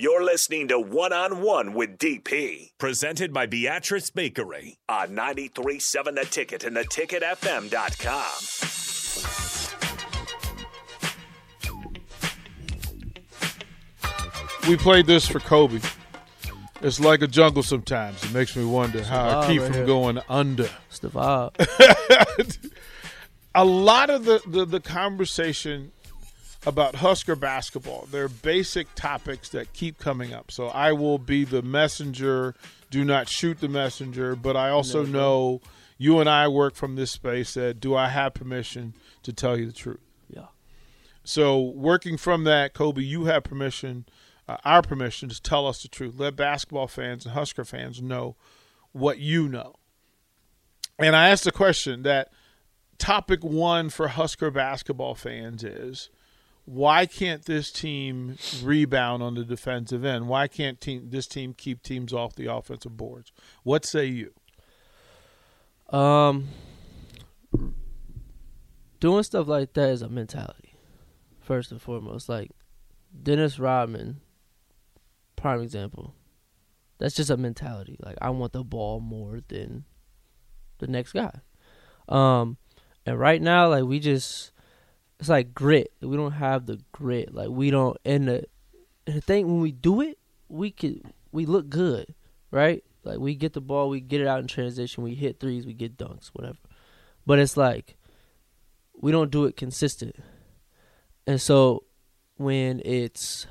You're listening to One on One with DP, presented by Beatrice Bakery on 93.7 The Ticket and theticketfm.com. We played this for Kobe. It's like a jungle sometimes. It makes me wonder how I keep right from here. going under. It's the vibe. a lot of the, the, the conversation about Husker basketball, there are basic topics that keep coming up. So I will be the messenger. Do not shoot the messenger. But I also know you and I work from this space that do I have permission to tell you the truth? Yeah. So working from that, Kobe, you have permission, uh, our permission to tell us the truth. Let basketball fans and Husker fans know what you know. And I asked the question that topic one for Husker basketball fans is why can't this team rebound on the defensive end? Why can't team, this team keep teams off the offensive boards? What say you? Um, doing stuff like that is a mentality, first and foremost. Like Dennis Rodman, prime example. That's just a mentality. Like I want the ball more than the next guy. Um, and right now, like we just, it's like grit. We don't have the grit. Like we don't. And the, the thing when we do it, we could we look good, right? Like we get the ball, we get it out in transition, we hit threes, we get dunks, whatever. But it's like we don't do it consistent. And so when it's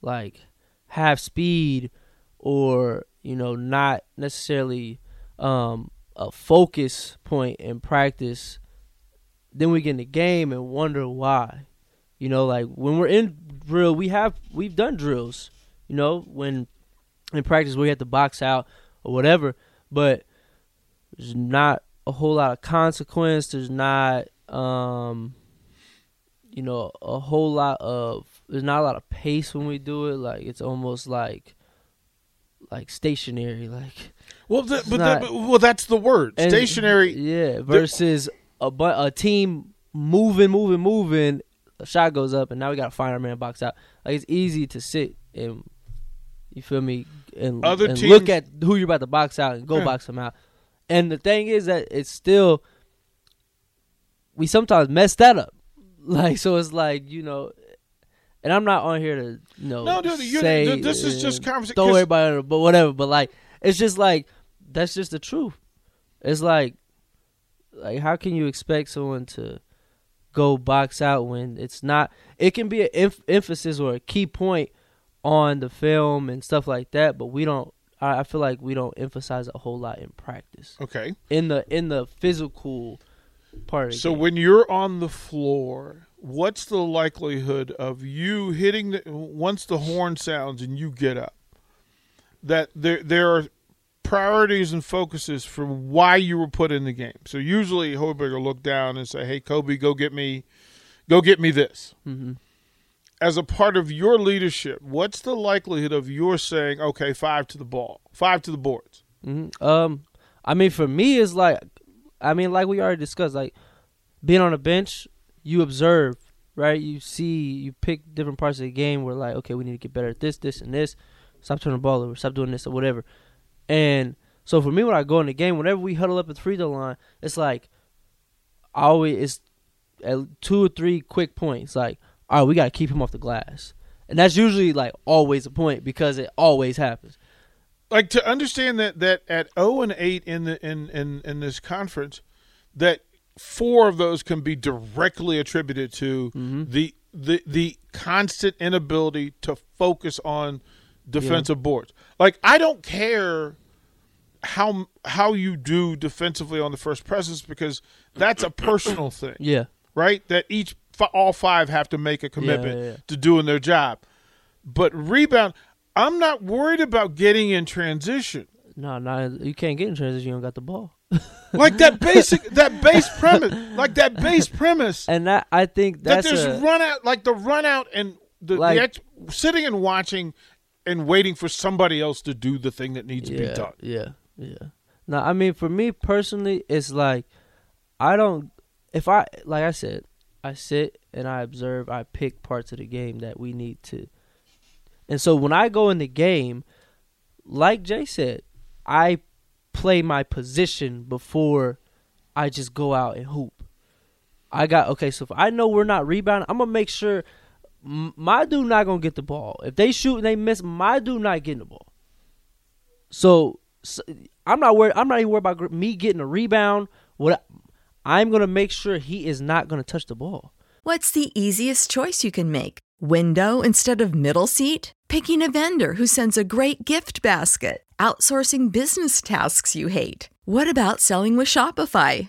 like half speed or, you know, not necessarily um a focus point in practice, then we get in the game and wonder why. You know, like when we're in drill, we have we've done drills. You know, when in practice we have to box out or whatever, but there's not a whole lot of consequence. There's not, um, you know, a whole lot of there's not a lot of pace when we do it. Like it's almost like like stationary. Like Well, the, but, not- the, but- well, that's the word stationary. Yeah, versus a bu- a team moving, moving, moving. A shot goes up, and now we got to find our man box out. Like it's easy to sit and you feel me, and, Other and teams- look at who you're about to box out and go Yeah. box them out. And the thing is that it's still we sometimes mess that up. Like so, it's like you know. And I'm not on here to you know No, dude, say th- this is just uh, conversa- throw everybody but whatever. But like, it's just like that's just the truth. It's like, like how can you expect someone to go box out when it's not? It can be an emph emphasis or a key point on the film and stuff like that, but we don't. I, I feel like we don't emphasize a whole lot in practice Okay. in the in the physical part. Of So when you're on the floor, what's the likelihood of you hitting the once the horn sounds and you get up? That there there are priorities and focuses for why you were put in the game. So usually Hoiberg will look down and say, "Hey Kobe, go get me, go get me this." Mhm. As a part of your leadership, what's the likelihood of your saying, "Okay, five to the ball, five to the boards"? hmm Um, I mean, for me, it's like, I mean, like we already discussed, like being on a bench, you observe, right? You see, you pick different parts of the game where, like, okay, we need to get better at this, this, and this. Stop turning the ball over. Stop doing this or whatever. And so for me, when I go in the game, whenever we huddle up at the free throw line, it's like, I always it's at two or three quick points. Like, all right, we got to keep him off the glass. and that's usually like always a point because it always happens. Like to understand that that at 0 and 8 in the in in in this conference that four of those can be directly attributed to Mm-hmm. the the the constant inability to focus on defensive boards. Like I don't care how how you do defensively on the first presence because that's a personal thing, Yeah, right? That each all five have to make a commitment yeah, yeah. to doing their job. But rebound, I'm not worried about getting in transition. no, no, you can't get in transition. You don't got the ball. Like that basic that base premise, like that base premise And that I think that there's a, run out like the run out and the, Like- the ex- sitting and watching and waiting for somebody else to do the thing that needs to be done. Yeah, yeah. No, I mean for me personally, it's like I don't. If I like I said, I sit and I observe. I pick parts of the game that we need to. And so when I go in the game, like Jay said, I play my position before I just go out and hoop. I got okay. So if I know we're not rebounding, I'm gonna make sure my dude not gonna get the ball. If they shoot and they miss, my dude not getting the ball. So, so I'm not worried. I'm not even worried about me getting a rebound. What I'm gonna make sure he is not gonna touch the ball. What's the easiest choice you can make? Window instead of middle seat? Picking a vendor who sends a great gift basket? Outsourcing business tasks you hate? What about selling with Shopify?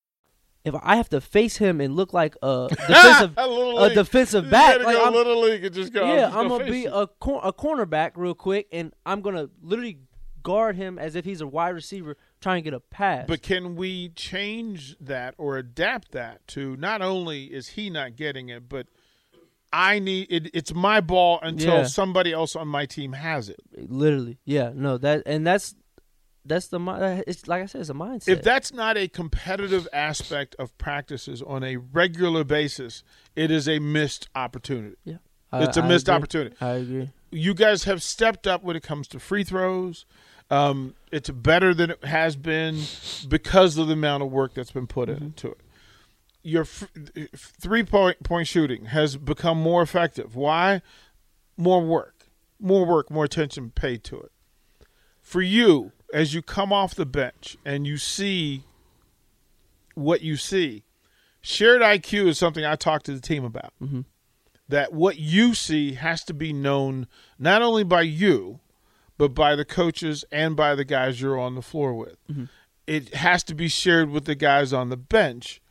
If I have to face him and look like a defensive A a defensive back, like go I'm, little league and just go. yeah, just I'm go gonna be a cor- a cornerback real quick, and I'm gonna literally guard him as if he's a wide receiver trying to get a pass. But can we change that or adapt that to not only is he not getting it, but I need it, it's my ball until Yeah. somebody else on my team has it. literally, yeah, no, that and that's that's the it's like I said, it's a mindset. If that's not a competitive aspect of practices on a regular basis, it is a missed opportunity. yeah, I- It's a I missed agree. opportunity. I agree. You guys have stepped up when it comes to free throws. Um, it's better than it has been because of the amount of work that's been put into it. Your f- three point point shooting has become more effective. Why? More work, more work, more attention paid to it. For you, as you come off the bench and you see what you see, shared IQ is something I talk to the team about. Mm-hmm. That what you see has to be known not only by you, but by the coaches and by the guys you're on the floor with. Mm-hmm. It has to be shared with the guys on the bench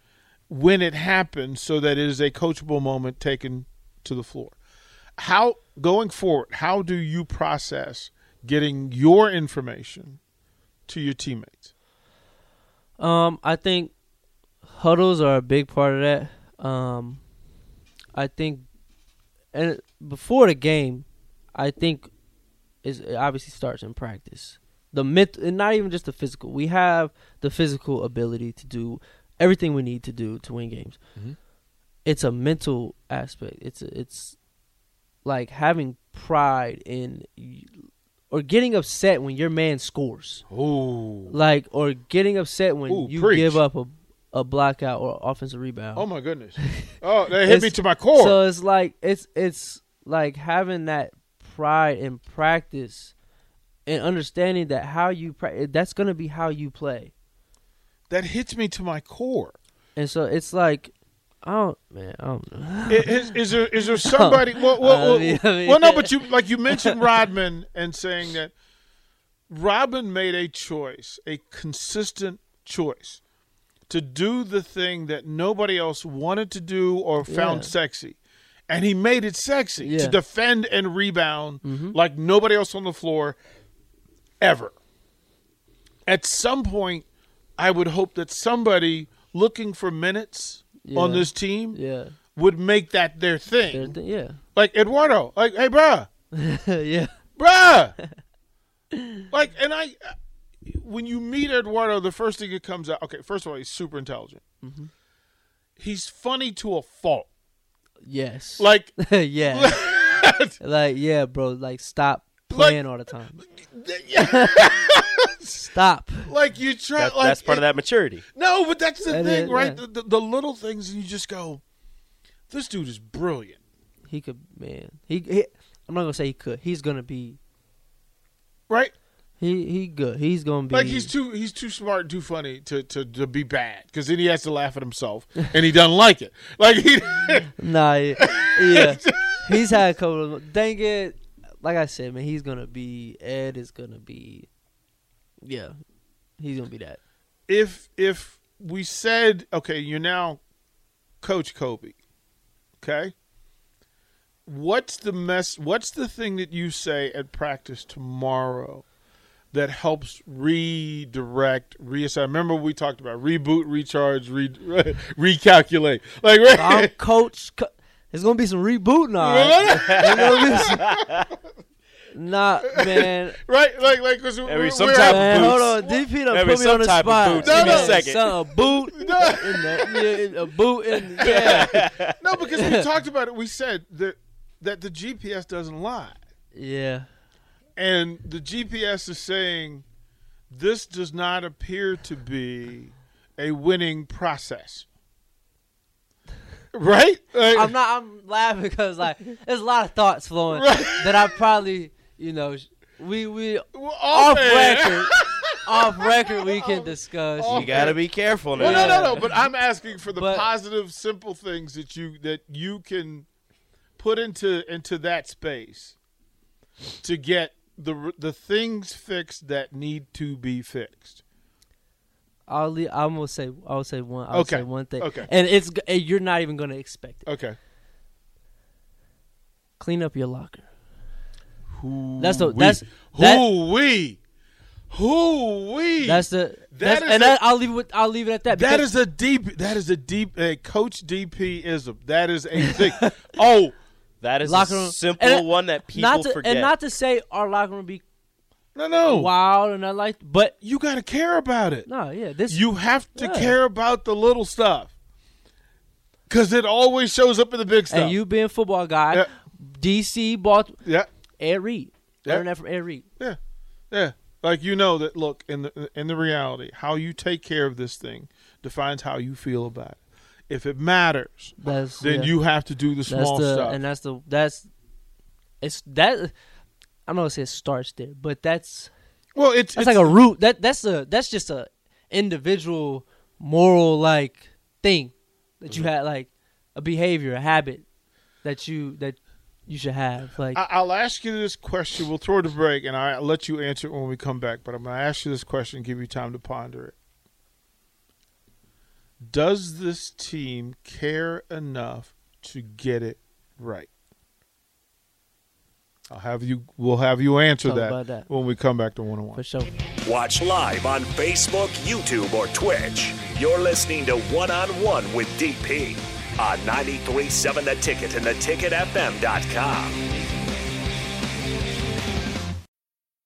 when it happens so that it is a coachable moment taken to the floor. How going forward, how do you process getting your information to your teammates? Um, I think huddles are a big part of that. Um, I think, and before the game, I think is it obviously starts in practice. The myth, and not even just the physical. We have the physical ability to do everything we need to do to win games. It's a mental aspect. It's it's like having pride in or getting upset when your man scores Ooh. like or getting upset when Ooh, you preach. give up a a blockout or offensive rebound. Oh my goodness! Oh, that hit me to my core. So it's like it's it's like having that pride and practice and understanding that how you pra- that's gonna be how you play. that hits me to my core. And so it's like I don't man, I don't know. Is, is there is there somebody? Well, well, well, mean- I mean- well, no, but you like you mentioned Rodman and saying that Rodman made a choice, a consistent choice, to do the thing that nobody else wanted to do or found Yeah. sexy, and he made it sexy to Yeah. Mm-hmm. defend and rebound like nobody else on the floor ever. At some point, I would hope that somebody looking for minutes on this team Yeah. would make that their thing. They're th- yeah. Like Eduardo, like, hey, bruh, yeah. bruh. like, and I, when you meet Eduardo, the first thing that comes out, okay, first of all, he's super intelligent. Mm-hmm. He's funny to a fault. Yes. Like, yeah. like yeah, bro, like stop playing all the time. Stop. like you try, That, like, that's part of that maturity. No, but that's the That thing, is, right? yeah. The, the, the little things, and you just go, this dude is brilliant. He could man. He, he I'm not gonna say he could. He's gonna be Right? he he good. He's gonna be Like he's too he's too smart and too funny to, to, to be bad because then he has to laugh at himself and he doesn't like it. Like he Nah, yeah. yeah. he's had a couple of dang it. Like I said, man, he's gonna be Ed is gonna be Yeah. He's gonna be that. if if we said okay, you're now Coach Kobe, okay. What's the mess? What's the thing that you say at practice tomorrow that helps redirect, reassign? Remember we talked about reboot, recharge, re, recalculate. Like I'm coach co- there's gonna be some rebooting all right. There's some- Nah, man. right? Like like because Every- we're, some we're type of boots. hold on. DP done Every put me on the some type of spot. boots. Give me a second. son, a boot. in the, yeah, a boot in yeah. no because we talked about it. We said that that the GPS doesn't lie. Yeah. and the GPS is saying this does not appear to be a winning process. Right? Like- I'm not I'm laughing because like there's a lot of thoughts flowing Right. that I probably you know we we Well, off record off record we can discuss. Off You gotta be careful now. Well, no, no, no. But I'm asking for the But- positive, simple things that you that you can put into into that space to get the the things fixed that need to be fixed. I'll leave, I'm gonna say I'll say one I'll Okay. say one thing. Okay. And it's you're not even gonna expect it. Okay. Clean up your locker. Who That's the- we, that's- that- who we who we That's the that's, is and a- I'll leave it with, I'll leave it at that. That is a deep. That is a deep. A coach DP ism. That is a thing. oh That is locker a room simple and- one that people not to, forget. and not to say our locker room be no, no! wild and not like, but You got to care about it. no, yeah, this You have to Yeah. care about the little stuff because it always shows up in the big stuff. and you being football guy, Yeah. DC bought yeah, Ed Reed. Yeah. Learned that from Ed Reed. yeah, yeah. Like you know that. Look in the in the reality, how you take care of this thing defines how you feel about it. If it matters, That's then yeah. you have to do the that's small the stuff. and that's the that's it's that I'm not gonna say it starts there, but that's well, it's that's it's, like a root. That that's a that's just a individual moral like thing that Mm-hmm. you had like a behavior, a habit that you that you should have. Like I, I'll ask you this question. We'll throw the break, and I'll let you answer it when we come back. But I'm going to ask you this question and give you time to ponder it. Does this team care enough to get it right? I'll have you. We'll have you answer Talk that, that. when we come back to one on one. for one. sure. Watch live on Facebook, YouTube, or Twitch. You're listening to One on One with DP on 93.7 The Ticket and the theticketfm.com.